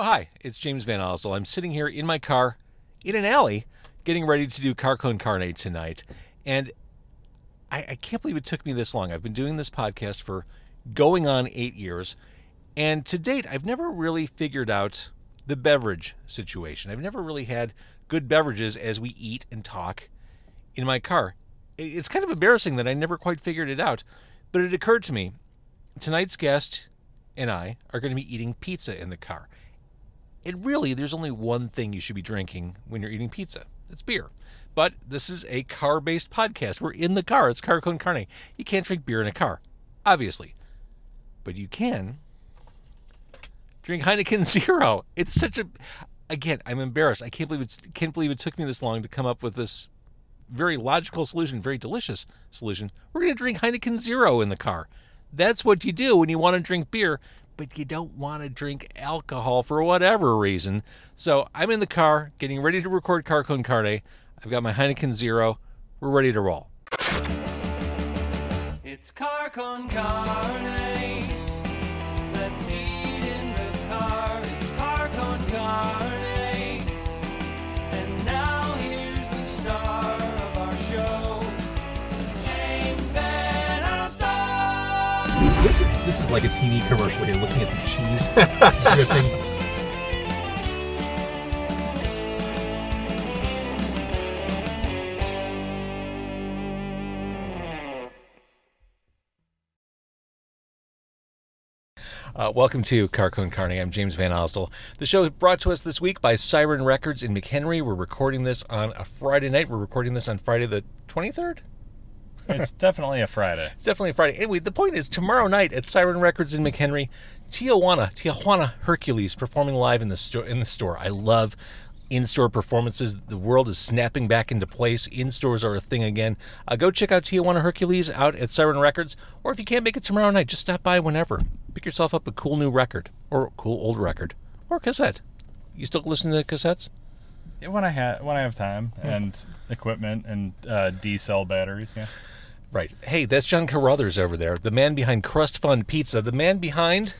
Oh, hi, it's James VanOsdol. I'm sitting here in my car in an alley getting ready to do Car Con Carne tonight. And I, I can't believe it took me this long. I've been doing this podcast for going on eight years. And to date, I've never really figured out the beverage situation. I've never really had good beverages as we eat and talk in my car. It's kind of embarrassing that I never quite figured it out. But it occurred to me tonight's guest and I are going to be eating pizza in the car. And really, there's only one thing you should be drinking when you're eating pizza it's beer. But this is a car based podcast. We're in the car. It's Car Con Carne. You can't drink beer in a car, obviously. But you can drink Heineken Zero. It's such a again, I'm embarrassed. I can't believe it can't believe it took me this long to come up with this very logical solution, very delicious solution. We're going to drink Heineken Zero in the car. That's what you do when you want to drink beer, but you don't want to drink alcohol for whatever reason. So I'm in the car getting ready to record Car Con Carne. I've got my Heineken Zero. We're ready to roll. It's Car Con Carne. This is this is like a TV commercial. You're looking at the cheese dripping. Uh, welcome to Car Con Carne. I'm James VanOsdol. The show is brought to us this week by Siren Records in McHenry. We're recording this on a Friday night. We're recording this on Friday the 23rd. It's definitely a Friday. It's definitely a Friday. Anyway, the point is tomorrow night at Siren Records in McHenry, Tijuana, Tijuana Hercules performing live in the store. In the store, I love in-store performances. The world is snapping back into place. In-stores are a thing again. Uh, go check out Tijuana Hercules out at Siren Records, or if you can't make it tomorrow night, just stop by whenever. Pick yourself up a cool new record, or cool old record, or cassette. You still listen to cassettes? When I have when I have time and equipment and uh, D cell batteries, yeah. Right. Hey, that's John Carruthers over there, the man behind Crust Fund Pizza, the man behind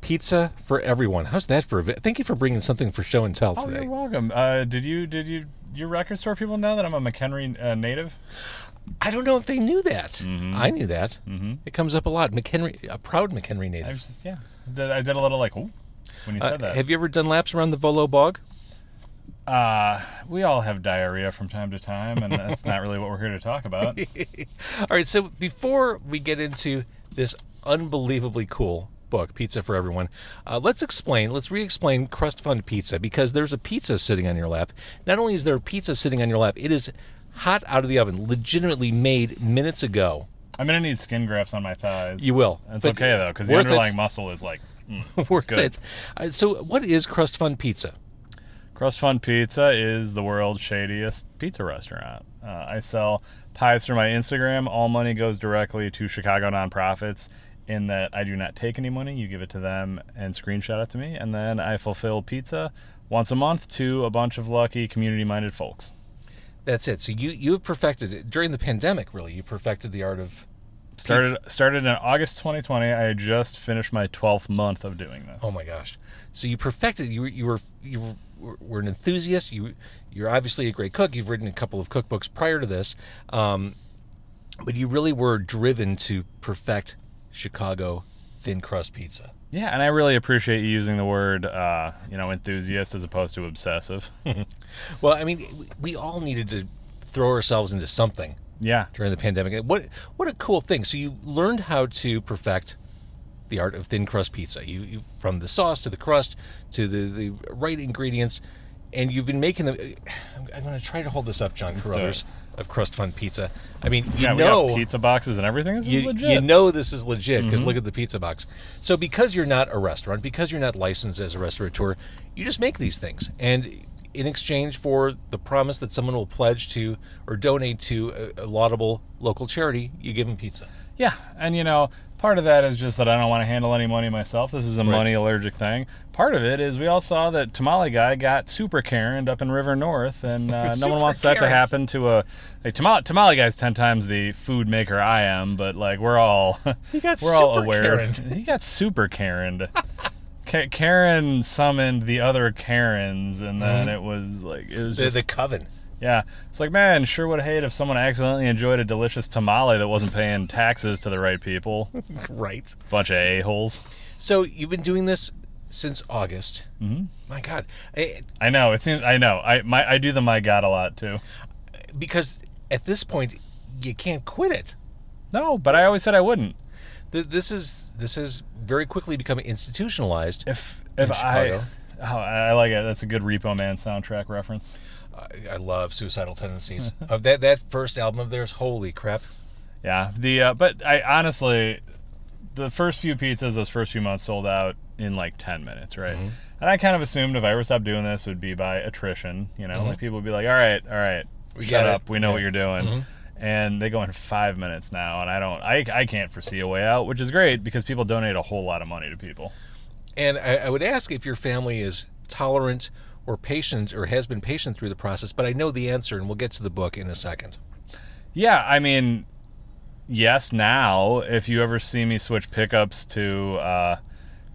Pizza for Everyone. How's that for? a vi- Thank you for bringing something for show and tell Oh, today. you're welcome. Uh, did you did you your record store people know that I'm a McHenry uh, native? I don't know if they knew that. Mm-hmm. I knew that. It comes up a lot. McHenry, a proud McHenry I native. was just yeah. Did, I did a little like oh when you Uh, said that. have you ever done laps around the Volo Bog? Uh, we all have diarrhea from time to time, and that's not really what we're here to talk about. All right, so before we get into this unbelievably cool book, Pizza for Everyone, uh, let's explain, let's re explain Crust Fund Pizza because there's a pizza sitting on your lap. Not only is there a pizza sitting on your lap, it is hot out of the oven, legitimately made minutes ago. I'm gonna need skin grafts on my thighs. You will. It's okay though, because the worth it. underlying muscle is like mm, Worth good. it. Uh, so, what is Crust Fund Pizza? Crust Fund Pizza is the world's shadiest pizza restaurant. Uh, I sell pies through my Instagram. All money goes directly to Chicago nonprofits. In that I do not take any money, you give it to them and screenshot it to me, and then I fulfill pizza once a month to a bunch of lucky community-minded folks. That's it. So, you, you've perfected it during the pandemic, really. You perfected the art of. Started started in August 2020. I had just finished my 12th month of doing this. Oh my gosh! So you perfected. You were you were you were, were an enthusiast. You you're obviously a great cook. You've written a couple of cookbooks prior to this, um, but you really were driven to perfect Chicago thin crust pizza. Yeah, and I really appreciate you using the word, uh, you know, enthusiast as opposed to obsessive. Well, I mean, we- we all needed to throw ourselves into something yeah, during the pandemic. What what a cool thing! So you learned how to perfect the art of thin crust pizza. You, you from the sauce to the crust to the, the right ingredients, and you've been making them. I'm, I'm going to try to hold this up, John Carruthers of Crust Fund Pizza. I mean, you yeah, know, got pizza boxes and everything. This is you, legit. you know this is legit because mm-hmm. look at the pizza box. So because you're not a restaurant, because you're not licensed as a restaurateur, you just make these things, and in exchange for the promise that someone will pledge to or donate to a, a laudable local charity, you give them pizza. Yeah, and you know, part of that is just that I don't want to handle any money myself. This is a money allergic thing. Part of it is we all saw that Tamale Guy got super Karen up in River North, and uh, no one wants that to happen to a like, Tamale. Tamale Guy's ten times the food maker I am, but like we're all He got we're all aware. Karened. He got super Karen. Ka- Karen summoned the other Karens, and then it was like it was The, just, the coven. Yeah. It's like man, sure would hate if someone accidentally enjoyed a delicious tamale that wasn't paying taxes to the right people. Right. Bunch of a holes. So you've been doing this since August. Mm-hmm. My God, I, I know it seems. I know. I my I do the my god a lot too. because at this point you can't quit it. No, but I always said I wouldn't. This is this has very quickly become institutionalized. If if I. Oh, I like it. That's a good Repo Man soundtrack reference. I, I love Suicidal Tendencies. of that that first album of theirs, holy crap! Yeah, the uh, but I honestly, the first few pizzas, those first few months sold out in like ten minutes, right? Mm-hmm. And I kind of assumed if I ever stopped doing this, would be by attrition. You know, like people would be like, "All right, all right, Mm-hmm. We shut get it." up, we know Yeah. Mm-hmm. what you're doing." And they go in five minutes now, and I don't, I, I can't foresee a way out, which is great because people donate a whole lot of money to people. And I, I would ask if your family is tolerant or patient or has been patient through the process, but I know the answer, and we'll get to the book in a second. Yeah, I mean, yes. Now, if you ever see me switch pickups to, uh,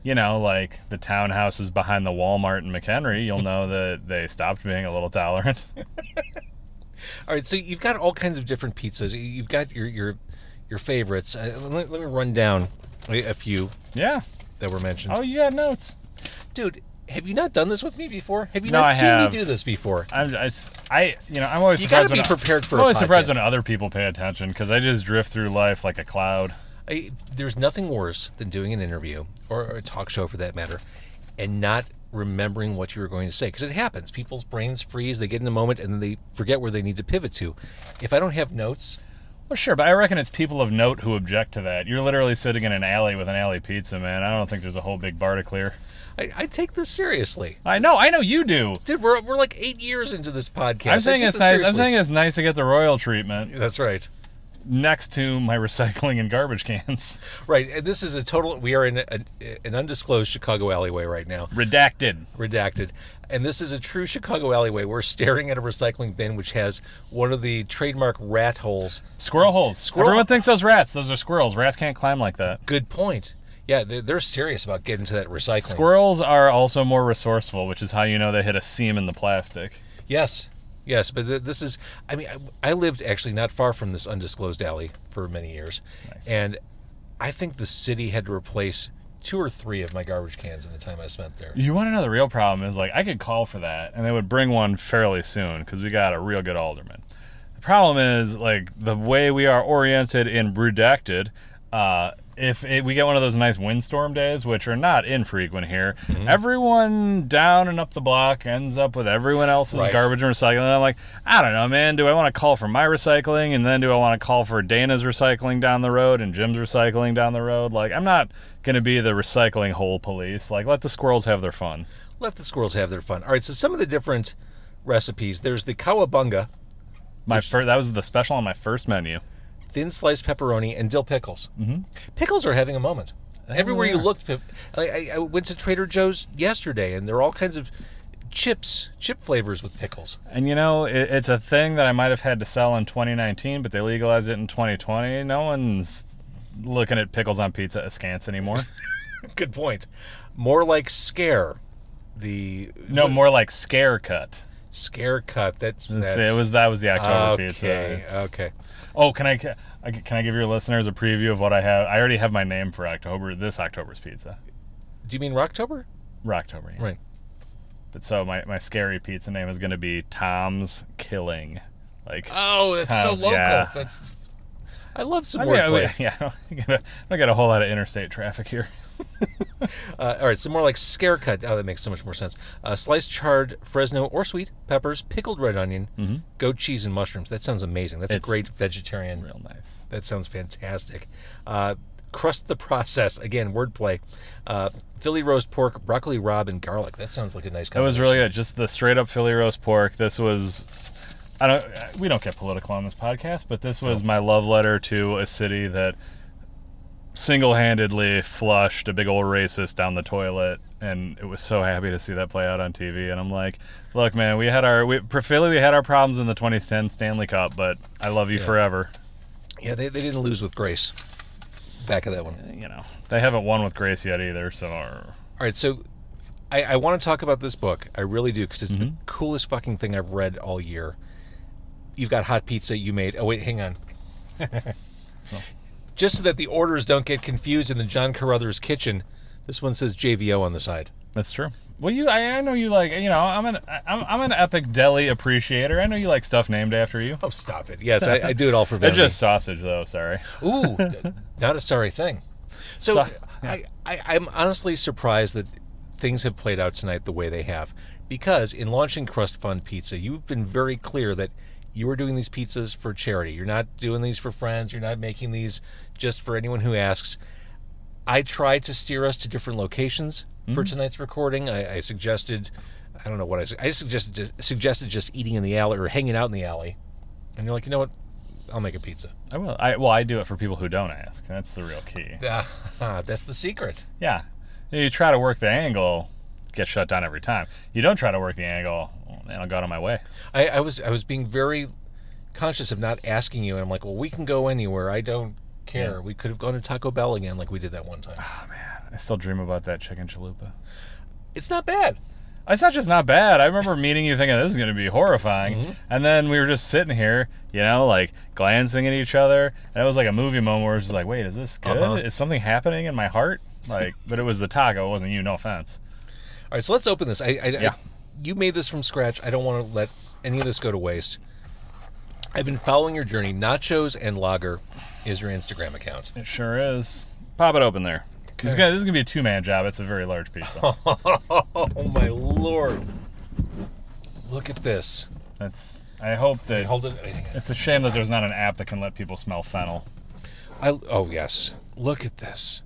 you know, like the townhouses behind the Walmart in McHenry, you'll know that they stopped being a little tolerant. All right, so you've got all kinds of different pizzas. You've got your your your favorites. Uh, let, let me run down a, a few yeah. that were mentioned. Oh, you got notes. Dude, have you not done this with me before? Have you No, not I seen have. me do this before? I'm, I, I- you know, I'm always You surprised gotta be when prepared for I'm always surprised when other people pay attention because I just drift through life like a cloud. I, there's nothing worse than doing an interview or a talk show for that matter and not remembering what you were going to say because it happens people's brains freeze they get in a moment and then they forget where they need to pivot to if i don't have notes Well, sure, but I reckon it's people of note who object to that. You're literally sitting in an alley with an alley pizza, man. I don't think there's a whole big bar to clear. i, I take this seriously I know, I know you do. dude we're, we're like eight years into this podcast I'm saying it's nice. I'm saying it's nice to get the royal treatment that's right next to my recycling and garbage cans. right and this is a total we are in a, an undisclosed chicago alleyway right now Redacted. redacted. And this is a true Chicago alleyway. We're staring at a recycling bin which has one of the trademark rat holes. Squirrel holes. Squirrel- Everyone thinks those rats. Those are squirrels. Rats can't climb like that. Good point. Yeah, they're, serious about getting to that recycling. Squirrels are also more resourceful, which is how you know they hit a seam in the plastic. Yes, yes, but th- this is. I mean, I, I lived actually not far from this undisclosed alley for many years, Nice. and I think the city had to replace two or three of my garbage cans in the time I spent there. You want to know the real problem is like I could call for that, and they would bring one fairly soon because we got a real good alderman. The problem is like the way we are oriented in redacted. Uh, if it, we get one of those nice windstorm days, which are not infrequent here, mm-hmm. everyone down and up the block ends up with everyone else's Right. garbage and recycling. And I'm like, I don't know, man. Do I want to call for my recycling, and then do I want to call for Dana's recycling down the road and Jim's recycling down the road? Like, I'm not gonna be the recycling hole police. Like, let the squirrels have their fun. Let the squirrels have their fun. All right, so some of the different recipes. There's the cowabunga, My first, that was the special on my first menu. Thin sliced pepperoni, and dill pickles. Mm-hmm. Pickles are having a moment. Everywhere you look, I, I, went to Trader Joe's yesterday, and there are all kinds of chips, chip flavors with pickles. And you know, it, it's a thing that I might have had to sell in 2019, but they legalized it in 2020. No one's looking at pickles on pizza askance anymore. Good point. More like scare. The no, more like scare cut. scare cut. That's, that's it was that was the October okay. pizza. It's- Okay. Oh, can I can I give your listeners a preview of what I have? I already have my name for October. This October's pizza. Do you mean Rocktober? Rocktober. Yeah. Right. But so my, my scary pizza name is going to be Tom's Killing. Like Oh, that's so Um, local. yeah. That's. I love some I mean, wordplay. I- yeah, I don't get a- I don't get a whole lot of interstate traffic here. Uh, all right, so more like scare cut. Oh, that makes so much more sense. Uh, sliced charred Fresno or sweet peppers, pickled red onion, goat cheese, and mushrooms. That sounds amazing. That's Mm-hmm. It's a great vegetarian. Real nice. That sounds fantastic. Uh, crust the process again. Wordplay. Uh, Philly roast pork, broccoli rabe, and garlic. That sounds like a nice. That was really good. Just the straight up Philly roast pork. This was. I don't. We don't get political on this podcast, but this was my love letter to a city that single-handedly flushed a big old racist down the toilet, and it was so happy to see that play out on TV. And I'm like, look, man, we had our we, for Philly, we had our problems in the 2010 Stanley Cup, but I love you forever. Yeah, they, they didn't lose with grace. Back of that one. You know, they haven't won with grace yet either. So All right, so I, I want to talk about this book. I really do because it's the Mm-hmm. coolest fucking thing I've read all year. You've got hot pizza you made. Oh wait, hang on. Just so that the orders don't get confused in the John Carruthers kitchen, this one says JVO on the side. That's true. Well, you, I, I know you like, you know, I'm an, I'm, I'm an epic deli appreciator. I know you like stuff named after you. Oh, stop it! Yes, I, I do it all for It's vanity. just sausage, though. Sorry. Ooh, not a sorry thing. So, So- I, I, I'm honestly surprised that things have played out tonight the way they have. Because in launching Crust Fund Pizza, you've been very clear that you are doing these pizzas for charity. You're not doing these for friends. You're not making these just for anyone who asks. I tried to steer us to different locations for tonight's recording. I, I suggested, I don't know what I, I suggested, just, suggested just eating in the alley or hanging out in the alley. And you're like, you know what? I'll make a pizza. I will. I well, I do it for people who don't ask. That's the real key. Ah, that's the secret. Yeah. You try to work the angle, get shut down every time. You don't try to work the angle, man, I'll go out of my way. I, I was I was being very conscious of not asking you, and I'm like, well, we can go anywhere. I don't care. We could have gone to Taco Bell again, like we did that one time. Oh, man. I still dream about that chicken chalupa. It's not bad. It's not just not bad. I remember meeting you thinking this is going to be horrifying. Mm-hmm. And then we were just sitting here, you know, like glancing at each other. And it was like a movie moment where it's just like, wait, is this good? Uh-huh. Is something happening in my heart? Like, but it was the taco, it wasn't you, no offense. All right, so let's open this. I, I, Yeah. I you made this from scratch. I don't want to let any of this go to waste. I've been following your journey. Nachos and Lager is your Instagram account. It sure is. Pop it open there. This, guy, this is going to be a two man job. It's a very large pizza. Oh my lord! Look at this. That's. I hope that. Hold it. It's a shame that there's not an app that can let people smell fennel. I, oh yes, look at this.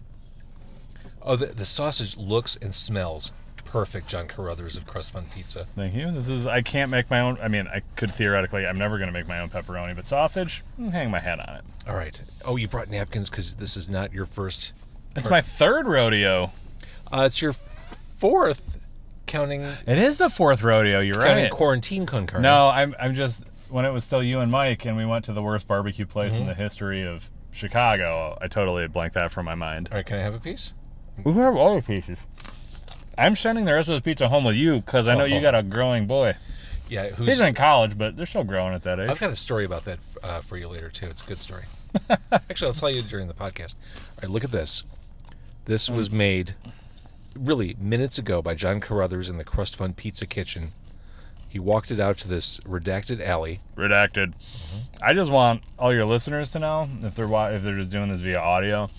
Oh, the, the sausage looks and smells perfect. John Carruthers of Crust Fund Pizza. Thank you. This is. I can't make my own. I mean, I could theoretically. I'm never going to make my own pepperoni, but sausage, mm, hang my hat on it. All right. Oh, you brought napkins because this is not your first. It's my third rodeo. Uh, it's your fourth, counting It is the fourth rodeo. You're counting right. quarantine con carne. No, I'm. I'm just. When it was still you and Mike, and we went to the worst barbecue place Mm-hmm. in the history of Chicago, I totally blanked that from my mind. All right. Can I have a piece? We have all the pieces. I'm sending the rest of this pizza home with you because I know you got a growing boy. Yeah. Who's? He's in college, but they're still growing at that age. I've got a story about that uh, for you later too. It's a good story. Actually, I'll tell you during the podcast. All right. Look at this. This was made really minutes ago by John Carruthers in the Crust Fund Pizza Kitchen. He walked it out to this redacted alley. Redacted. I just want all your listeners to know if they're wa- if they're just doing this via audio.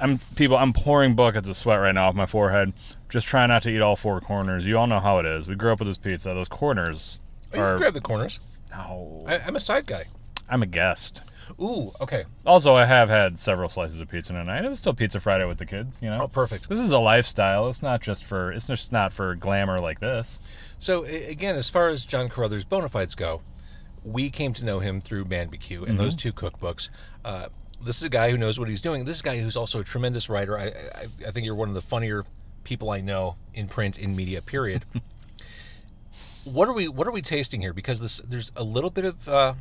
I'm people. I'm pouring buckets of sweat right now off my forehead. Just trying not to eat all four corners. You all know how it is. We grew up with this pizza. Those corners Oh, you are. grab the corners. No, I, I'm a side guy. I'm a guest. Ooh, okay. Also, I have had several slices of pizza tonight. It was still Pizza Friday with the kids. You know. Oh, perfect. This is a lifestyle. It's not just for. It's just not for glamour like this. So again, as far as John Carruthers' bona fides go, we came to know him through Manbq and those two cookbooks. Uh, this is a guy who knows what he's doing. This is a guy who's also a tremendous writer. I, I, I think you're one of the funnier people I know in print, in media. Period. what are we What are we tasting here? Because this there's a little bit of uh,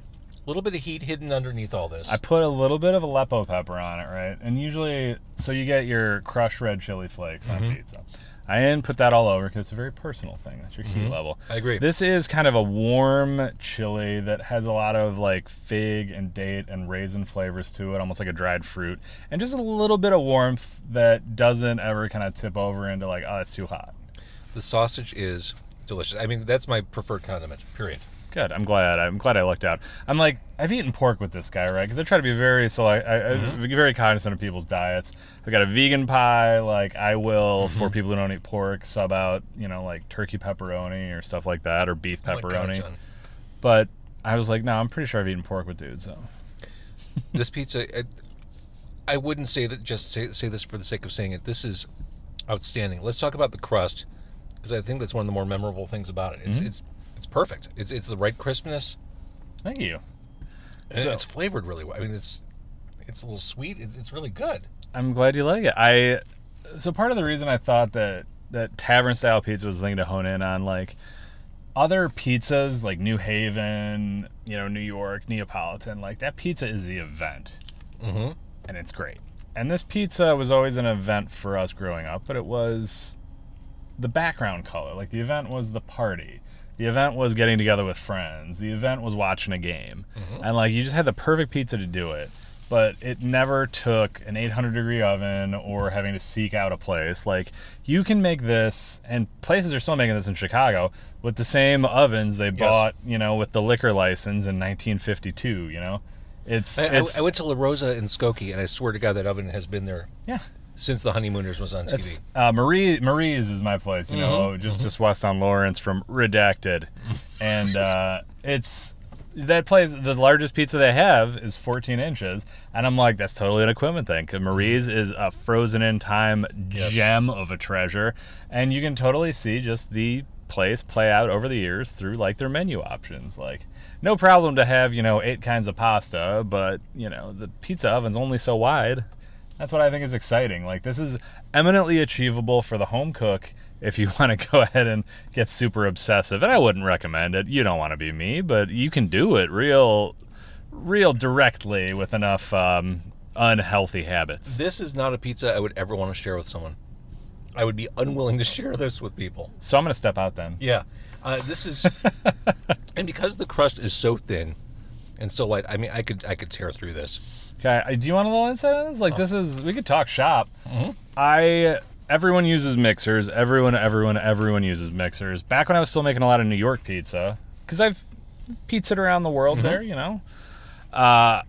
little bit of heat hidden underneath all this. I put a little bit of Aleppo pepper on it, right? And usually, so you get your crushed red chili flakes on pizza. I didn't put that all over because it's a very personal thing. That's your heat mm-hmm. level. I agree. This is kind of a warm chili that has a lot of like fig and date and raisin flavors to it, almost like a dried fruit, and just a little bit of warmth that doesn't ever kind of tip over into like, oh, it's too hot. the sausage is delicious. I mean, that's my preferred condiment. Period. Good. I'm glad. I'm glad I looked out. I'm like I've eaten pork with this guy, right? Because I try to be very select, I, Mm-hmm. I, very cognizant of people's diets. I got a vegan pie. Like I will Mm-hmm. for people who don't eat pork, sub out you know like turkey pepperoni or stuff like that, or beef Oh pepperoni. John. but I was like, no, I'm pretty sure I've eaten pork with dudes. So this pizza I, I wouldn't say that just say, say this for the sake of saying it this is outstanding let's talk about the crust because i think that's one of the more memorable things about it it's it's it's perfect it's it's the right crispness thank you. So- it's flavored really well i mean it's it's a little sweet it, it's really good I'm glad you like it. I so part of the reason I thought that that tavern style pizza was the thing to hone in on, like other pizzas like New Haven, you know, New York, Neapolitan, like that pizza is the event, mm-hmm. and it's great. And this pizza was always an event for us growing up, but it was the background color. Like the event was the party. The event was getting together with friends. The event was watching a game. Mm-hmm. And like you just had the perfect pizza to do it. But it never took an 800 degree oven or having to seek out a place. Like you can make this, and places are still making this in Chicago with the same ovens they bought, you know, with the liquor license in 1952. You know, it's I, I- I went to La Rosa in Skokie, and I swear to God that oven has been there yeah. Since the Honeymooners was on TV. uh, Marie Marie's is my place, you know, Mm-hmm. just just west on Lawrence from Redacted, and uh, it's that place. The largest pizza they have is 14 inches, and I'm like, that's totally an equipment thing. 'cause Marie's is a frozen in time gem of a treasure, and you can totally see just the place play out over the years through like their menu options. Like, no problem to have you know eight kinds of pasta, but you know the pizza oven's only so wide. That's what I think is exciting. Like this is eminently achievable for the home cook if you want to go ahead and get super obsessive. And I wouldn't recommend it. You don't want to be me, but you can do it real real directly with enough um, unhealthy habits. This is not a pizza I would ever want to share with someone. I would be unwilling to share this with people. So I'm going to step out then. Yeah, uh, this is, and because the crust is so thin and so light, I mean, I could I could tear through this. Okay, I- do you want a little insight on this? Oh. Like this is we could talk shop. Mm-hmm. I everyone uses mixers. Everyone, everyone, everyone uses mixers. Back when I was still making a lot of New York pizza, because I've pizzaed around the Mm-hmm. world there, you know. Uh,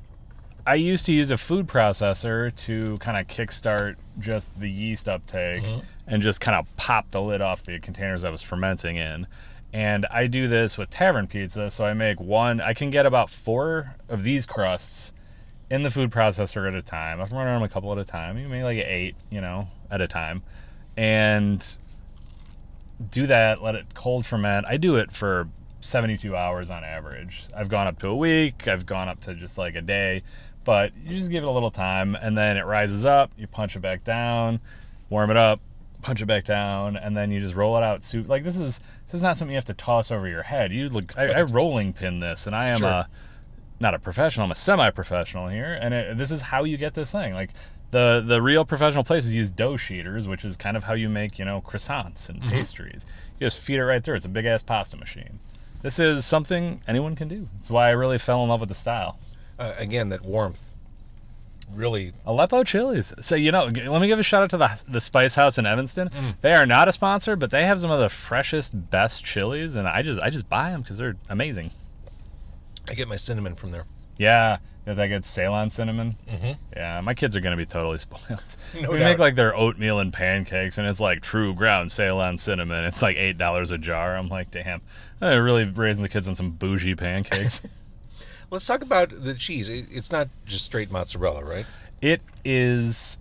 I used to use a food processor to kind of kickstart just the yeast uptake Mm-hmm. and just kind of pop the lid off the containers I was fermenting in. And I do this with tavern pizza, so I make one. I can get about four of these crusts in the food processor at a time. I've run them a couple at a time. You make like eight, you know, at a time, and do that. Let it cold ferment. I do it for 72 hours on average. I've gone up to a week. I've gone up to just like a day, but you just give it a little time, and then it rises up. You punch it back down, warm it up, punch it back down, and then you just roll it out. Soup like this is this is not something you have to toss over your head. You look. I, I rolling pin this, and I am Sure. a not a professional. I'm a semi-professional here, and it, this is how you get this thing. Like the the real professional places use dough sheeters, which is kind of how you make you know croissants and pastries. You just feed it right through. It's a big ass pasta machine. This is something anyone can do. That's why I really fell in love with the style. Uh, again, that warmth really. Aleppo chilies. So you know, g- let me give a shout out to the the Spice House in Evanston. Mm. They are not a sponsor, but they have some of the freshest, best chilies, and I just I just buy them because they're amazing. I get my cinnamon from there. Yeah, that that gets Ceylon cinnamon. Mm-hmm. Yeah, my kids are gonna be totally spoiled. No we doubt. make like their oatmeal and pancakes, and it's like true ground Ceylon cinnamon. It's like eight dollars a jar. I'm like, damn, I'm really raising the kids on some bougie pancakes. Let's talk about the cheese. It's not just straight mozzarella, right? it is.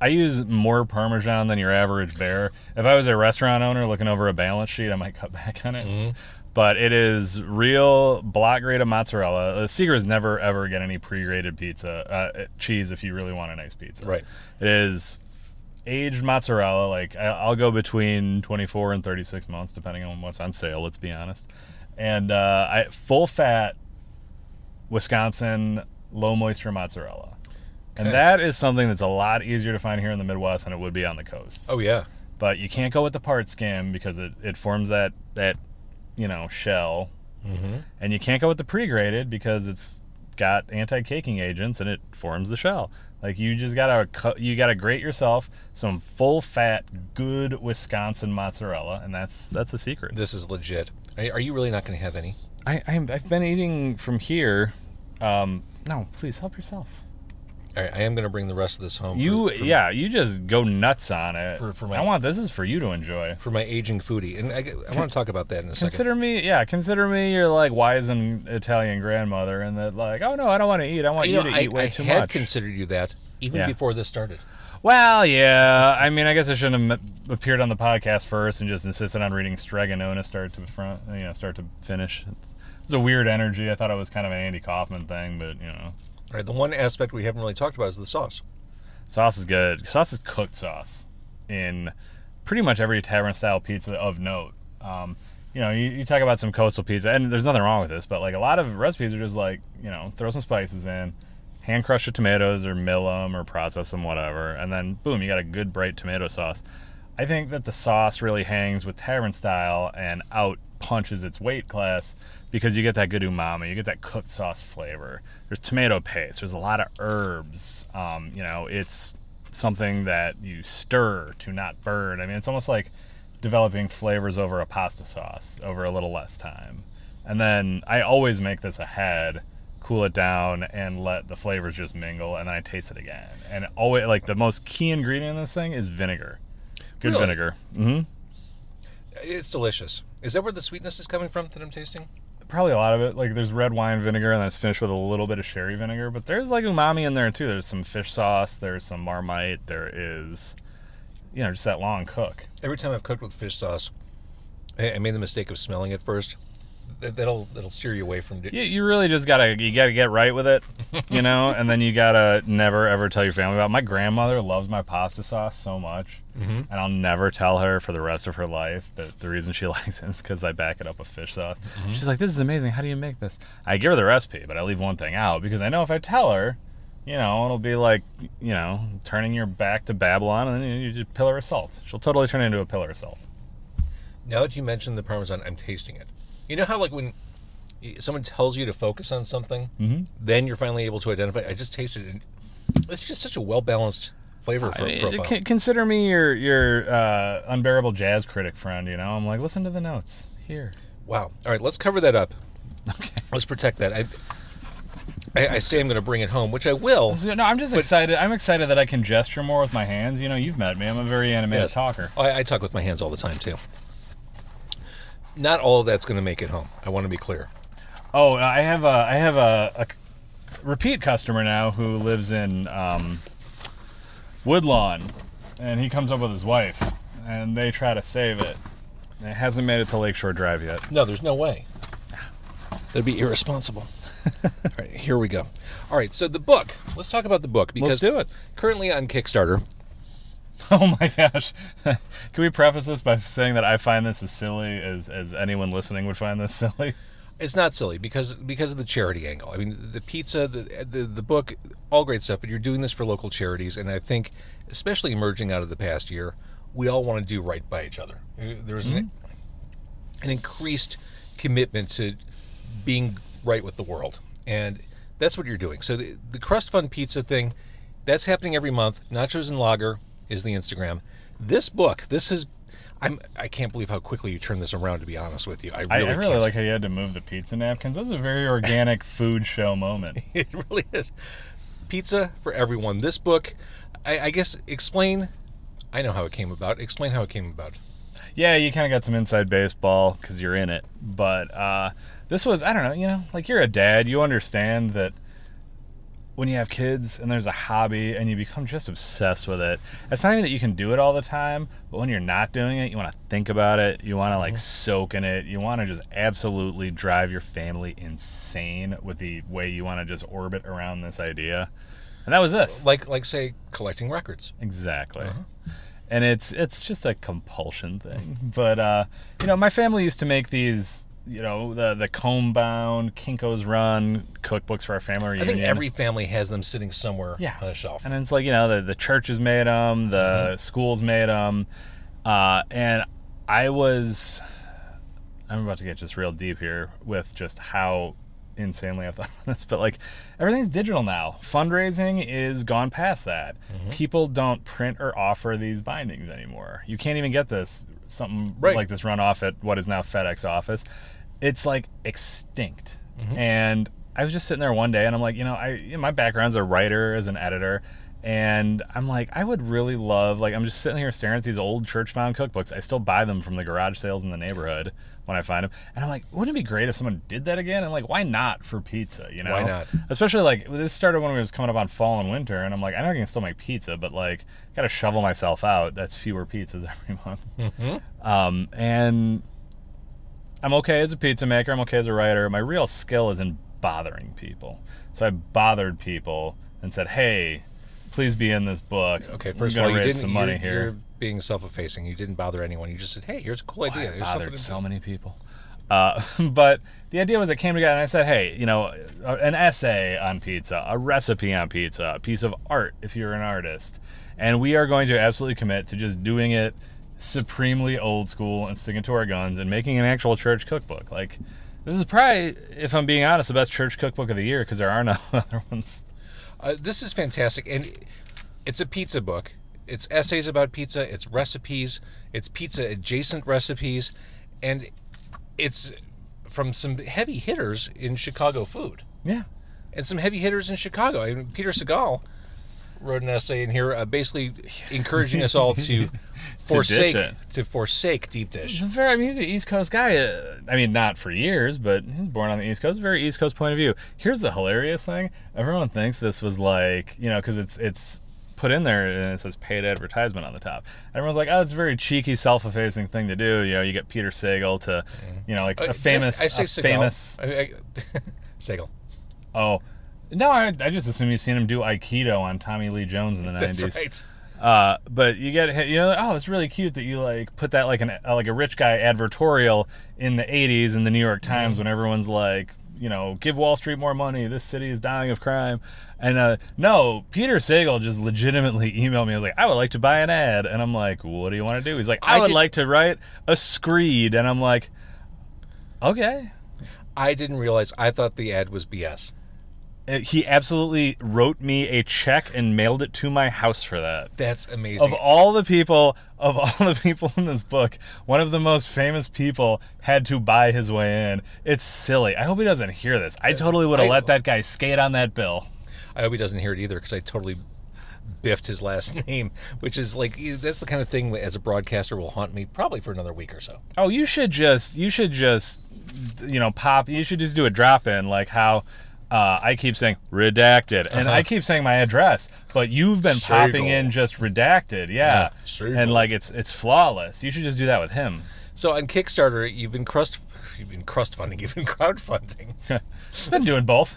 I use more Parmesan than your average bear. If I was a restaurant owner looking over a balance sheet, I might cut back on it. But it is real block graded mozzarella. The secret is never ever get any pre-grated pizza uh, cheese if you really want a nice pizza. Right. It is aged mozzarella. Like I'll go between 24 and 36 months, depending on what's on sale. Let's be honest. And uh, I full fat Wisconsin low moisture mozzarella. And that is something that's a lot easier to find here in the Midwest than it would be on the coast. Oh yeah. But you can't go with the part skim because it, it forms that that you know shell, Mm-hmm. and you can't go with the pre-graded because it's got anti-caking agents and it forms the shell. Like you just gotta cut, you gotta grate yourself some full fat, good Wisconsin mozzarella, and that's that's the secret. This is legit. Are are you really not going to have any? I, I'm, I've been eating from here. Um, no, please help yourself. All right, I am going to bring the rest of this home. You for, for, yeah, you just go nuts on it. For- for my- I want this is for you to enjoy. for my aging foodie, and I, I want to talk about that in a second. Consider me, yeah. Consider me your like wizened Italian grandmother, and that like, oh no, I don't want to eat. I want you, you know, to I, eat way I too had much. considered you that even Yeah. before this started. well, yeah. I mean, I guess I shouldn't have appeared on the podcast first and just insisted on reading Strega Nona start to front, you know, start to finish. It's, it's a weird energy. I thought it was kind of an Andy Kaufman thing, but you know, All right, the one aspect we haven't really talked about is the sauce. sauce is good. Sauce is cooked sauce in pretty much every tavern style pizza of note. Um, you know, you, you talk about some coastal pizza, and there's nothing wrong with this, but like a lot of recipes are just like, you know, throw some spices in, hand crush the tomatoes or mill them or process them, whatever, and then boom, you got a good bright tomato sauce. I think that the sauce really hangs with tavern style and out punches its weight class because you get that good umami, you get that cooked sauce flavor. There's tomato paste. There's a lot of herbs. Um, you know, it's something that you stir to not burn. I mean, it's almost like developing flavors over a pasta sauce over a little less time. And then I always make this ahead, cool it down, and let the flavors just mingle, and then I taste it again. And always like the most key ingredient in this thing is vinegar. Good Really? vinegar. hmm It's delicious. Is that where the sweetness is coming from that I'm tasting? Probably a lot of it. Like there's red wine vinegar, and that's finished with a little bit of sherry vinegar. But there's like umami in there too. There's some fish sauce. There's some marmite. There is, you know, just that long cook. Every time I've cooked with fish sauce, I, made the mistake of smelling it first. That, that'll that'll steer you away from. You, you really just gotta you gotta get right with it, you know, and then you gotta never ever tell your family about. It. My grandmother loves my pasta sauce so much, mm-hmm. and I'll never tell her for the rest of her life that the reason she likes it is because I back it up with fish sauce. Mm-hmm. She's like, "This is amazing. How do you make this?" I give her the recipe, but I leave one thing out because I know if I tell her, you know, it'll be like, you know, turning your back to Babylon, and then you just pillar of salt. She'll totally turn into a pillar of salt. Now that you mentioned the parmesan, I'm tasting it. You know how like when someone tells you to focus on something, Mm-hmm. then you're finally able to identify. I just tasted it. It's just such a well balanced flavor for mean, profile. con- consider me your your uh, unbearable jazz critic friend. You know, I'm like, listen to the notes here. Wow. All right, let's cover that up. Okay. Let's protect that. I, I, I say I'm going to bring it home, which I will. No, I'm just excited. I'm excited that I can gesture more with my hands. You know, you've met me. I'm a very animated Yes. talker. I, I talk with my hands all the time too. Not all of that's going to make it home. I want to be clear. Oh, I have a I have a, a repeat customer now who lives in um, Woodlawn, and he comes up with his wife, and they try to save it. It hasn't made it to Lakeshore Drive yet. No, there's no way. That'd be irresponsible. all right, here we go. All right, so the book. Let's talk about the book because Let's do it. currently on Kickstarter. Oh my gosh! Can we preface this by saying that I find this as silly as as anyone listening would find this silly? It's not silly because because of the charity angle. I mean, the pizza, the, the the book, all great stuff. But you're doing this for local charities, and I think, especially emerging out of the past year, we all want to do right by each other. Uh, There's an, an increased commitment to being right with the world, and that's what you're doing. So the, the Crust Fund Pizza thing, that's happening every month. Nachos and Lager is the Instagram. This book, this is. I'm, I can't believe how quickly you turned this around. To be honest with you, I really, I, I really like how you had to move the pizza napkins. That was a very organic food show moment. It really is. Pizza for everyone. This book, I, I guess, explain. I know how it came about. Explain how it came about. Yeah, you kind of got some inside baseball because you're in it. But uh, this was, I don't know, you know, like you're a dad, you understand that when you have kids and there's a hobby and you become just obsessed with it, it's not even that you can do it all the time, but when you're not doing it, you want to think about it, you want to like soak in it, you want to just absolutely drive your family insane with the way you want to just orbit around this idea. And that was this. Like, like say, collecting records. Exactly. And it's it's just a compulsion thing. But uh, you know, my family used to make these, you know, the the comb bound Kinko's Run cookbooks for our family I think every family has them sitting somewhere yeah. on a shelf. And it's like you know the the churches made them, the schools made them, uh, and I was. I'm about to get just real deep here with just how insanely I've thought this, but like everything's digital now. Fundraising is gone past that. People don't print or offer these bindings anymore. You can't even get this something Right. like this run off at what is now FedEx office. It's like extinct. And I was just sitting there one day and I'm like, you know, I you know, my background's a writer as an editor. And I'm like, I would really love, like, I'm just sitting here staring at these old church bound cookbooks. I still buy them from the garage sales in the neighborhood when I find them. And I'm like, wouldn't it be great if someone did that again? And like, why not for pizza? You know, Why not? Especially like this started when we was coming up on fall and winter, and I'm like, I know I can still make pizza, but like, got to shovel myself out. That's fewer pizzas every month. Mm-hmm. Um, and I'm okay as a pizza maker. I'm okay as a writer. My real skill is in bothering people. So I bothered people and said, "Hey, please be in this book. Okay, first of all, you didn't some money you're, here." you're being self-effacing. You didn't bother anyone. You just said, "Hey, here's a cool idea. I Here's bothered so do." many people. Uh, but the idea was it came together, and I said, "Hey, you know, an essay on pizza, a recipe on pizza, a piece of art if you're an artist, and we are going to absolutely commit to just doing it supremely old school and sticking to our guns and making an actual church cookbook. Like, this is probably, if I'm being honest, the best church cookbook of the year because there are no other ones. Uh, this is fantastic, and it's a pizza book. It's essays about pizza. It's recipes. It's pizza adjacent recipes, and it's from some heavy hitters in Chicago food Yeah. and some heavy hitters in Chicago. I mean, Peter Segal wrote an essay in here, uh, basically encouraging us all to forsake to forsake deep dish. He's a very, I mean, he's an East Coast guy. Uh, I mean, not for years, but he was born on the East Coast. Very East Coast point of view. Here's the hilarious thing: everyone thinks this was like, you know, because it's it's put in there and it says paid advertisement on the top. Everyone's like, oh, it's a very cheeky, self-effacing thing to do. You know, you get Peter Sagal to, you know, like Uh, a famous, I say a famous. I, I, Segal. Oh, no, I, I just assume you've seen him do Aikido on Tommy Lee Jones in the nineties. That's 90s. right. Uh, but you get you know oh it's really cute that you like put that like an uh, like a rich guy advertorial in the 80s in the New York Times Mm-hmm. when everyone's like you know give Wall Street more money this city is dying of crime and uh, no Peter Sagal just legitimately emailed me I was like I would like to buy an ad and I'm like what do you want to do he's like I, I would did- like to write a screed and I'm like okay I didn't realize. I thought the ad was BS. Uh, he absolutely wrote me a check and mailed it to my house for that. That's amazing. of all the people of all the people in this book one of the most famous people had to buy his way in. It's silly. I hope he doesn't hear this. I totally would have let that guy skate on that bill. I hope he doesn't hear it either because I totally biffed his last name, which is like that's the kind of thing as a broadcaster will haunt me probably for another week or so. oh you should just you should just you know pop you should just do a drop in like how uh, I keep saying redacted, and I keep saying my address, but you've been popping in just redacted, yeah, Sagal. and like it's it's flawless. You should just do that with him. So on Kickstarter, you've been crust, you've been crust funding, you've been crowdfunding. been doing both.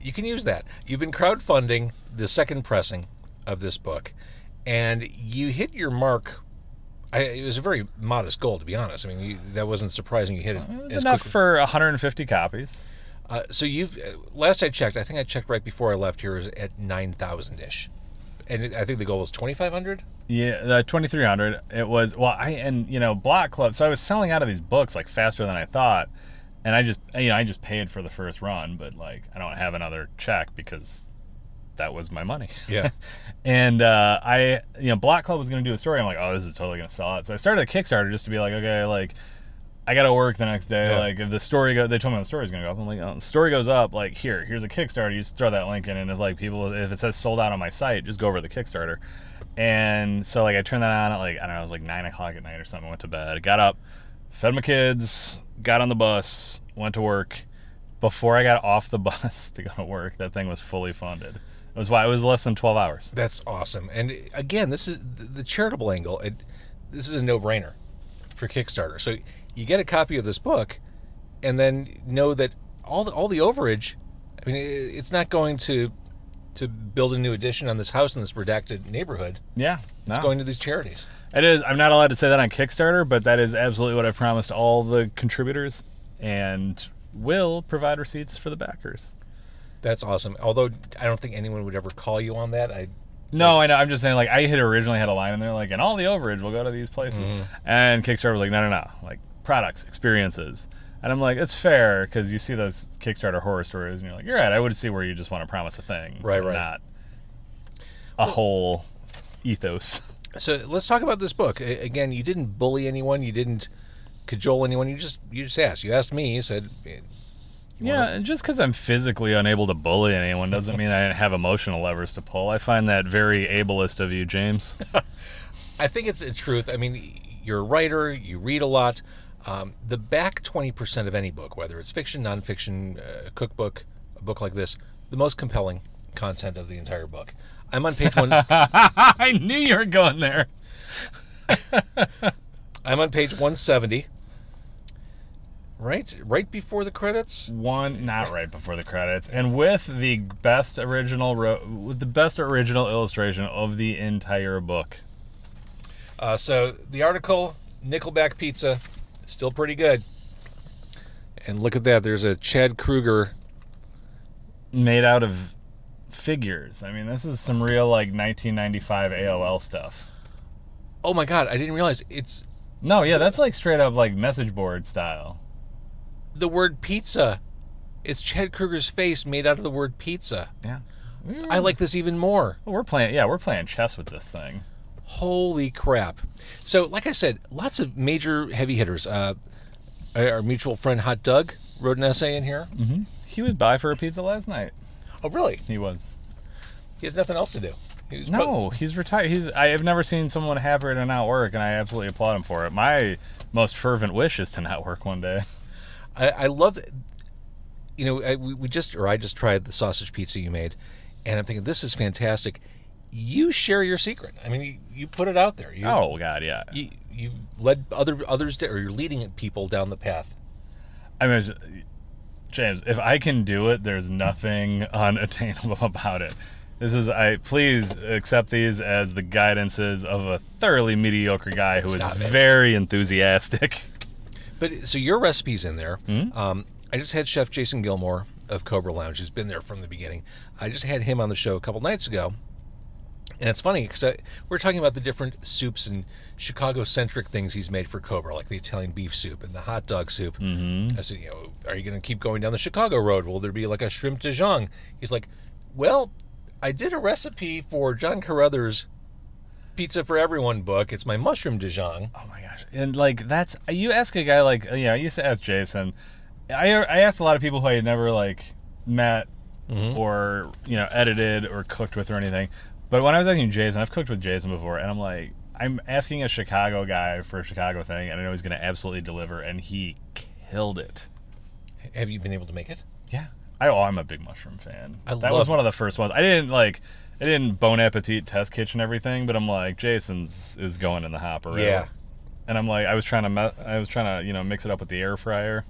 You can use that. You've been crowdfunding the second pressing of this book, and you hit your mark. I, it was a very modest goal, to be honest. I mean, you, that wasn't surprising. You hit it. It was enough quickly- for 150 copies. Uh, so you've uh, last I checked, I think I checked right before I left here, is at nine thousand ish, and I think the goal was twenty five hundred. Yeah, the 2300. It was well, I and you know Block Club. So I was selling out of these books like faster than I thought, and I just you know I just paid for the first run, but like I don't have another check because that was my money. Yeah. and uh, I you know Block Club was going to do a story. I'm like, oh, this is totally going to sell it. So I started a Kickstarter just to be like, okay, like. I gotta work the next day. Yeah. Like if the story go, they told me the story's gonna go up. I'm like, oh, the story goes up. Like here, here's a Kickstarter. You just throw that link in, and if like people, if it says sold out on my site, just go over to the Kickstarter. And so like I turned that on at like I don't know, it was like nine o'clock at night or something. Went to bed, got up, fed my kids, got on the bus, went to work. Before I got off the bus to go to work, that thing was fully funded. It was why it was less than twelve hours. That's awesome. And again, this is the the charitable angle. It, this is a no brainer for Kickstarter. So you get a copy of this book, and then know that all the all the overage. I mean, it's not going to to build a new addition on this house in this redacted neighborhood. Yeah, It's going to these charities. It is. I'm not allowed to say that on Kickstarter, but that is absolutely what I've promised all the contributors, and will provide receipts for the backers. That's awesome. Although I don't think anyone would ever call you on that. I No, I know. I'm just saying. Like, I had originally had a line in there, like, and all the overage will go to these places, mm-hmm. and Kickstarter was like, no, no, no, like products, experiences, and I'm like, it's fair because you see those Kickstarter horror stories, and you're like, you're right. I would see where you just want to promise a thing, Right, right. not a whole ethos. So let's talk about this book. Again, you didn't bully anyone. You didn't cajole anyone. You just you just asked. You asked me. You said, you Yeah, wanna- just because I'm physically unable to bully anyone doesn't mean I didn't have emotional levers to pull. I find that very ableist of you, James. I think it's the truth. I mean, you're a writer. You read a lot. Um, the back twenty percent of any book, whether it's fiction, nonfiction, uh, cookbook, a book like this, the most compelling content of the entire book. I'm on page one. I knew you were going there. I'm on page one seventy. Right, right before the credits. One, not right before the credits, and with the best original, ro- with the best original illustration of the entire book. Uh, so the article, Nickelback Pizza, still pretty good. And look at that. There's a Chad Kroeger. made out of figures. I mean, this is some real like 1995 AOL stuff. Oh my god, I didn't realize it's No, yeah, that's like straight up like message board style. the word pizza. It's Chad Kroeger's face made out of the word pizza. Yeah. I like this even more. We're playing. Yeah, we're playing chess with this thing. Holy crap. So, like I said, lots of major heavy hitters. Uh, our mutual friend Hot Doug wrote an essay in here. He was by for a pizza last night. Oh, really? He was. He has nothing else to do. He was pro- No, he's retired. He's. I have never seen someone happier to not work, and I absolutely applaud him for it. My most fervent wish is to not work one day. I, I love, you know, I, we, we just, or I just tried the sausage pizza you made, and I'm thinking, this is fantastic. You share your secret. I mean, you, you put it out there. You, Oh God, yeah. You, you've led other others, to, or you're leading people down the path. I mean, James, if I can do it, there's nothing unattainable about it. This is I please accept these as the guidances of a thoroughly mediocre guy who is Stop it. very enthusiastic. But so your recipe's in there. Um, I just had Chef Jason Gilmore of Cobra Lounge, who's been there from the beginning. I just had him on the show a couple nights ago, and it's funny because we're talking about the different soups and Chicago-centric things he's made for Cobra, like the Italian beef soup and the hot dog soup. Mm-hmm. I said, you know, are you going to keep going down the Chicago road? Will there be like a shrimp dijon? He's like, well, I did a recipe for John Carruthers' Pizza for Everyone book. It's my mushroom dijon. Oh my gosh! And like that's you ask a guy like you know I used to ask Jason. I I asked a lot of people who I had never like met or you know edited or cooked with or anything. But when I was asking Jason, I've cooked with Jason before, and I'm like, I'm asking a Chicago guy for a Chicago thing, and I know he's going to absolutely deliver, and he killed it. Have you been able to make it? Yeah. I, oh, I'm a big mushroom fan. I that was one of the first ones. I didn't like. I didn't Bon Appetit test kitchen everything, but I'm like Jason's is going in the hopper. Yeah. And I'm like, I was trying to, I was trying to, you know, mix it up with the air fryer.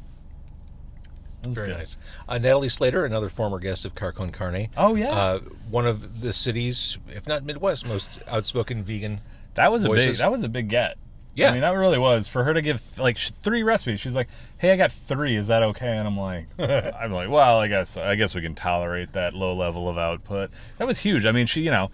Very good. nice. Uh, Natalie Slater, another former guest of Car Con Carne. Oh, yeah. Uh, one of the city's, if not Midwest, most outspoken vegan. That was a big. That was a big get. Yeah. I mean, that really was for her to give like three recipes. She's like, "Hey, I got three. Is that okay?" And I'm like, "I'm like, well, I guess I guess we can tolerate that low level of output." That was huge. I mean, she, you know,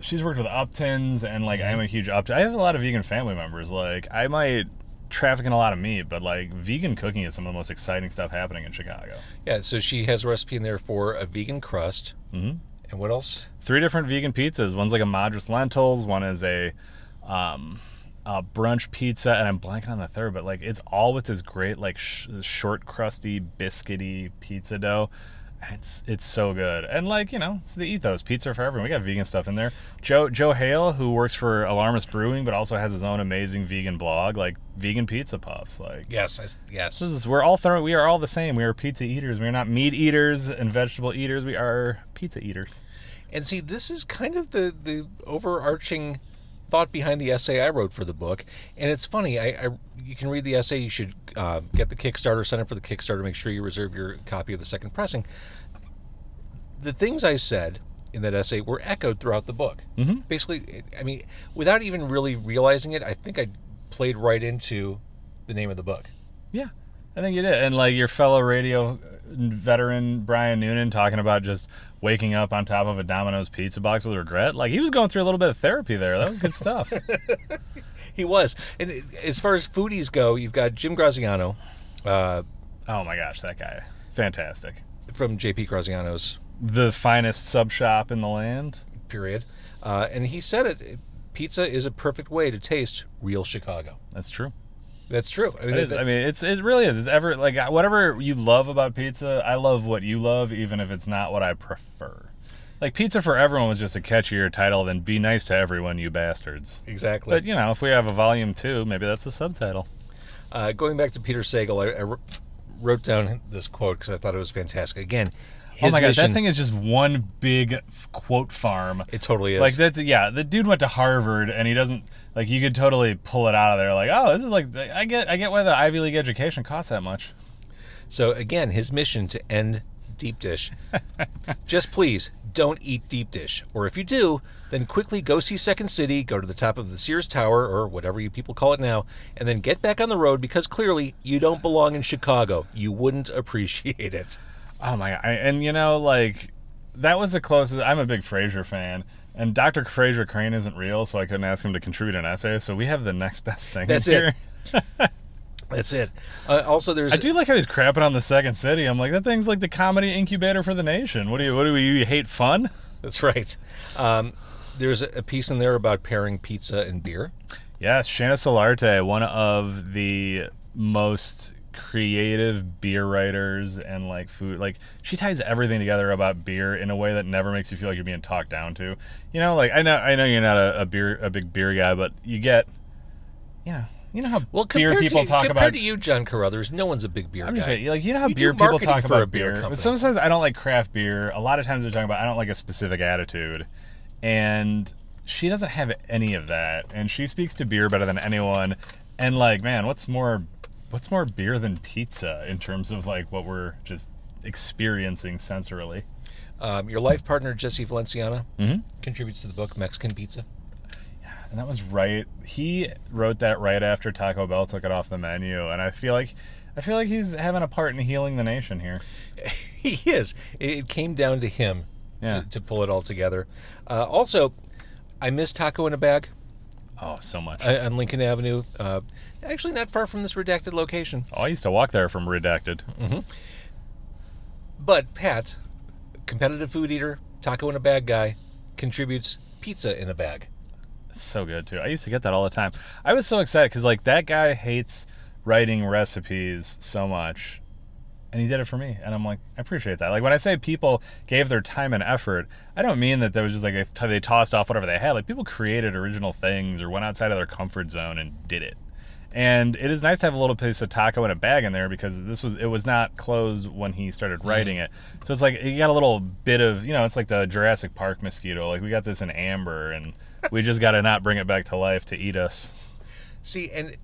she's worked with Uptons, and like I'm a huge Upton. I have a lot of vegan family members. Like, I might traffic in a lot of meat, but like vegan cooking is some of the most exciting stuff happening in Chicago. Yeah, so she has a recipe in there for a vegan crust. Mm-hmm. And what else? three different vegan pizzas. One's like a Madras lentils. One is a, um, a brunch pizza, and I'm blanking on the third. But like, it's all with this great like sh- short, crusty, biscuity pizza dough. It's it's so good, and like you know, it's the ethos pizza for everyone. We got vegan stuff in there. Joe Joe Hale, who works for Alarmist Brewing, but also has his own amazing vegan blog, like vegan pizza puffs. Like Yes, I, yes. this is we're all thorough. We are all the same. We are pizza eaters. We are not meat eaters and vegetable eaters. We are pizza eaters. And see, this is kind of the, the overarching thought behind the essay I wrote for the book. And it's funny, I, I you can read the essay. You should uh, get the Kickstarter, sign up for the Kickstarter, make sure you reserve your copy of the second pressing. The things I said in that essay were echoed throughout the book. Mm-hmm. Basically, I mean, without even really realizing it, I think I played right into the name of the book. Yeah, I think you did. And like your fellow radio veteran Brian Noonan talking about just waking up on top of a Domino's pizza box with regret. Like he was going through a little bit of therapy there. That was good stuff. He was. And as far as foodies go, you've got Jim Graziano uh, oh my gosh, that guy. Fantastic. from JP Graziano's The finest sub shop in the land. period. Uh, and he said it pizza is a perfect way to taste real Chicago. That's true. That's true. I mean, It is. I mean, it's it really is. It's ever like whatever you love about pizza. I love what you love, even if it's not what I prefer. Like pizza for everyone was just a catchier title than "Be nice to everyone, you bastards." exactly. But you know, if we have a volume two, maybe that's the subtitle. uh, going back to Peter Sagal, I, I wrote down this quote because I thought it was fantastic. Again, his oh my god, that thing is just one big quote farm. it totally is. Like that's yeah, the dude went to Harvard and he doesn't like you could totally pull it out of there. Like oh, this is like I get I get why the Ivy League education costs that much. So again, his mission to end deep dish. Just please don't eat deep dish, or if you do, then quickly go see Second City, go to the top of the Sears Tower or whatever you people call it now, and then get back on the road because clearly you don't belong in Chicago. You wouldn't appreciate it. Oh my god! I, and you know, like that was the closest. I'm a big Frasier fan, And Dr. Frasier Crane isn't real, so I couldn't ask him to contribute an essay. So we have the next best thing. That's here. it. That's it. Uh, also, there's I do like how he's crapping on the Second City. I'm like, that thing's like the comedy incubator for the nation. What do you? What do you, you hate fun? That's right. Um, there's a a piece in there about pairing pizza and beer. Yes, Shanna Solarte, one of the most creative beer writers and like food like she ties everything together about beer in a way that never makes you feel like you're being talked down to. You know, like I know I know you're not a, a beer a big beer guy, but you get you know you know how Well, beer compared, people to, talk compared about to you, John Carruthers, no one's a big beer I'm guy. just saying, like you know how You beer people talk about beer beer. company. Sometimes I don't like craft beer. A lot of times they're talking about I don't like a specific attitude, and she doesn't have any of that. And she speaks to beer better than anyone. And like, man, what's more, what's more beer than pizza in terms of like what we're just experiencing sensorily? Um, your life partner, Jesse Valenciana, Mhm. contributes to the book Mexican Pizza. Yeah, and that was right. He wrote that right after Taco Bell took it off the menu, and I feel like. I feel like he's having a part in healing the nation here. he is. It it came down to him Yeah. to, to pull it all together. Uh, also, I miss Taco in a Bag Oh, so much. uh, on Lincoln Avenue. Uh, actually, not far from this redacted location. oh, I used to walk there from Redacted. But Pat, competitive food eater, taco in a bag guy, contributes pizza in a bag. It's so good too. I used to get that all the time. I was so excited because like that guy hates writing recipes so much, and he did it for me, and I'm like, I appreciate that. Like when I say people gave their time and effort, I don't mean that there was just like they they tossed off whatever they had. Like people created original things or went outside of their comfort zone and did it. And it is nice to have a little piece of taco in a bag in there because this was it was not closed when he started mm-hmm. writing it. So it's like you got a little bit of you know it's like the Jurassic Park mosquito. Like we got this in amber and we just got to not bring it back to life to eat us. See, and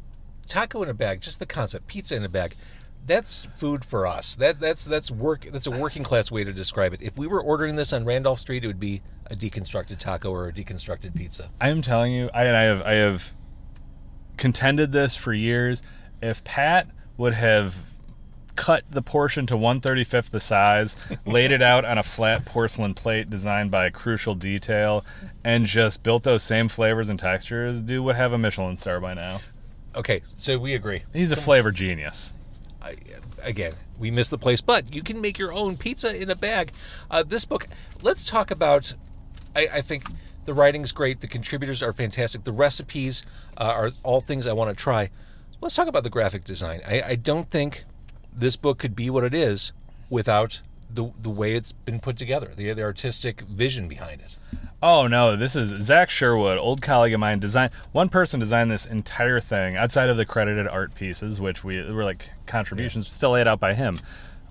taco in a bag, just the concept, pizza in a bag. That's food for us. That that's that's work. That's a working class way to describe it. If we were ordering this on Randolph Street, it would be a deconstructed taco or a deconstructed pizza. I am telling you, I and I have I have contended this for years. If Pat would have cut the portion to 135th the size, laid it out on a flat porcelain plate designed by Crucial Detail, and just built those same flavors and textures, dude would have a Michelin star by now. Okay, so we agree. He's a flavor genius. Again, we missed the place, but you can make your own pizza in a bag. Uh, this book, let's talk about. I, I think the writing's great. The contributors are fantastic. The recipes uh, are all things I want to try. Let's talk about the graphic design. I, I don't think this book could be what it is without the the way it's been put together, the, the artistic vision behind it. Oh no, this is Zach Sherwood, old colleague of mine. Design one person designed this entire thing outside of the credited art pieces, which we were like contributions still laid out by him.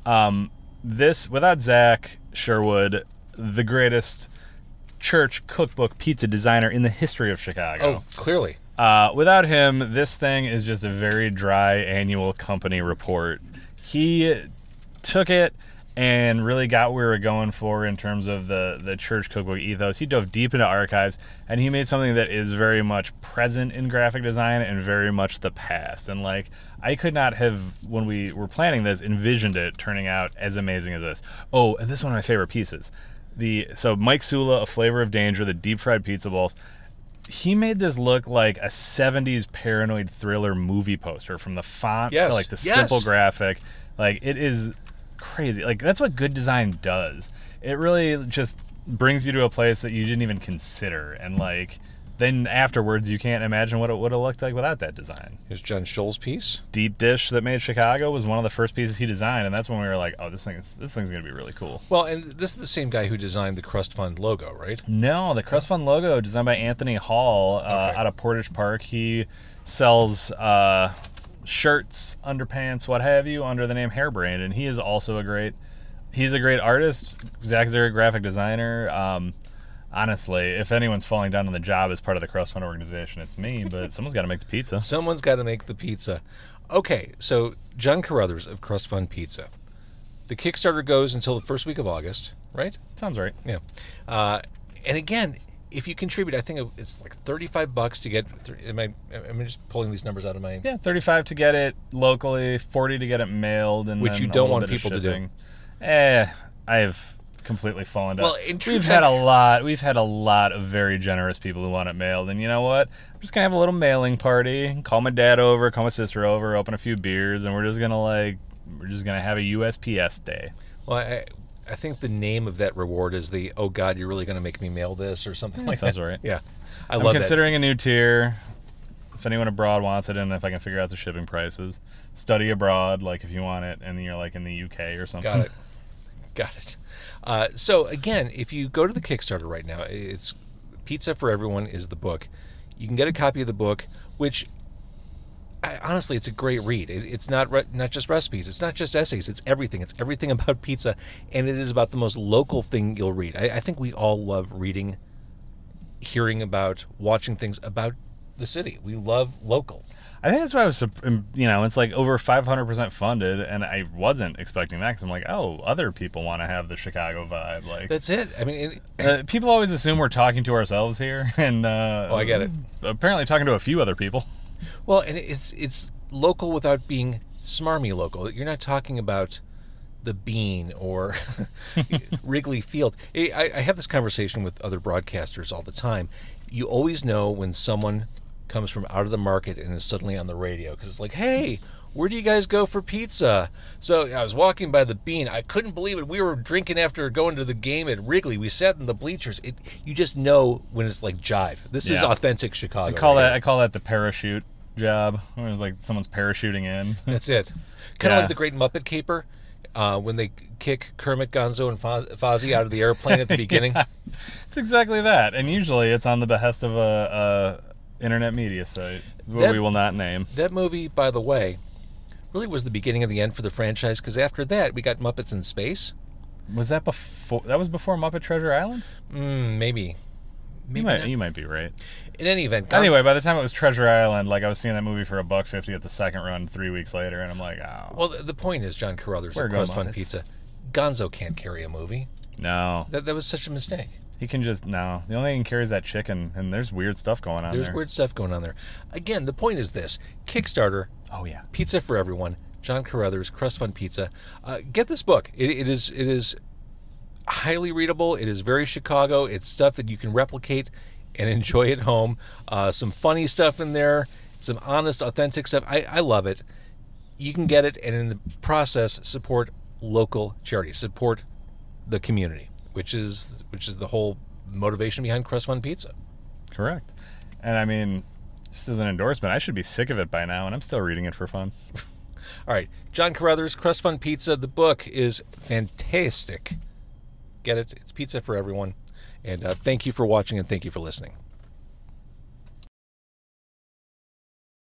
Um, this without Zach Sherwood, the greatest church cookbook pizza designer in the history of Chicago. Oh, clearly. Uh, without him, this thing is just a very dry annual company report. He took it and really got where we were going for in terms of the, the church cookbook ethos. He dove deep into archives and he made something that is very much present in graphic design and very much the past. And like, I could not have, when we were planning this, envisioned it turning out as amazing as this. Oh, and this is one of my favorite pieces. The so Mike Sula, a flavor of danger, the deep fried pizza balls he made this look like a 70s paranoid thriller movie poster from the font Yes, to like the yes. simple graphic like it is crazy like that's what good design does it really just brings you to a place that you didn't even consider and like then afterwards you can't imagine what it would have looked like without that design Here's John Scholl's piece. deep dish that made chicago was one of the first pieces he designed and that's when we were like oh this thing is this thing's gonna be really cool Well, and this is the same guy who designed the Crust Fund logo, right? No, the Crust Fund logo designed by Anthony Hall uh, Okay. out of Portage Park. He sells uh, shirts, underpants, what have you, under the name Hairbrain, and he is also a great. He's a great artist. Zach's a graphic designer. Um, honestly, if anyone's falling down on the job as part of the Crust Fund organization, it's me. But someone's got to make the pizza. Someone's got to make the pizza. Okay, so John Carruthers of Crust Fund Pizza. The Kickstarter goes until the first week of August, right? Sounds right. Yeah. Uh, and again, if you contribute, I think it's like thirty-five bucks to get. Am I? Am I just pulling these numbers out of my? Yeah, thirty-five to get it locally, forty to get it mailed, and Which then you don't want people to do. Eh, I've completely fallen down. Well, we've had a lot. We've had a lot of very generous people who want it mailed, and you know what? I'm just gonna have a little mailing party. Call my dad over, call my sister over, open a few beers, and we're just gonna like, we're just gonna have a USPS day. Well, I, I think the name of that reward is the "Oh God, you're really going to make me mail this" or something like sounds that. Sounds right. Yeah, I I'm love considering a new tier. If anyone abroad wants it, and if I can figure out the shipping prices, study abroad. Like if you want it, and you're like in the UK or something. Got it. Got it. Uh, so again, if you go to the Kickstarter right now, it's Pizza for Everyone is the book. You can get a copy of the book, which I, honestly, it's a great read. It, it's not re- not just recipes. It's not just essays. It's everything. It's everything about pizza, and it is about the most local thing you'll read. I, I think we all love reading, hearing about, watching things about the city. We love local. I think that's why I was, um, you know, it's like over 500% funded, and I wasn't expecting that because I'm like, oh, other people want to have the Chicago vibe. Like, That's it. I mean, it, uh, people always assume we're talking to ourselves here, and uh, Oh, I get it. Apparently, talking to a few other people. Well, and it's it's local without being smarmy local. You're not talking about the Bean or Wrigley Field. I, I have this conversation with other broadcasters all the time. You always know when someone comes from out of the market and is suddenly on the radio because it's like, hey. Where do you guys go for pizza? So I was walking by the Bean. I couldn't believe it. We were drinking after going to the game at Wrigley. We sat in the bleachers. It, you just know when it's like jive. This is authentic Chicago. I call right that. I call that the parachute job. Where it's like someone's parachuting in. That's it. Kind of Yeah. like the Great Muppet Caper, uh, when they kick Kermit, Gonzo, and Fo- Fozzie out of the airplane at the beginning. it's exactly that, and usually it's on the behest of a, a internet media site That- we will not name. That movie, by the way, really was the beginning of the end for the franchise because after that we got Muppets in Space. Was that before? That was before Muppet Treasure Island. Mm, maybe. Maybe You might, not. you might be right. In any event, Gon- Anyway, by the time it was Treasure Island, like I was seeing that movie for a buck fifty at the second run three weeks later, and I'm like, oh Well, the, the point is, John Carruthers Where of Crust Fund Pizza. Gonzo can't carry a movie. no, That, that was such a mistake. he can just no. The only thing he can carry is that chicken, and there's weird stuff going on There's there. weird stuff going on there. Again, the point is this Kickstarter, Oh yeah, Pizza for Everyone, John Carruthers, Crust Fund Pizza. Uh, get this book. It, it is it is highly readable. It is very Chicago. It's stuff that you can replicate and enjoy at home. Uh, some funny stuff in there, some honest, authentic stuff. I, I love it. You can get it, and in the process, support local charities, support the community, which is which is the whole motivation behind Crust Fund Pizza. correct. And I mean, just as an endorsement, I should be sick of it by now, and I'm still reading it for fun. All right, John Carruthers, Crust Fund Pizza. The book is fantastic. Get it? It's pizza for everyone. And uh, thank you for watching and thank you for listening.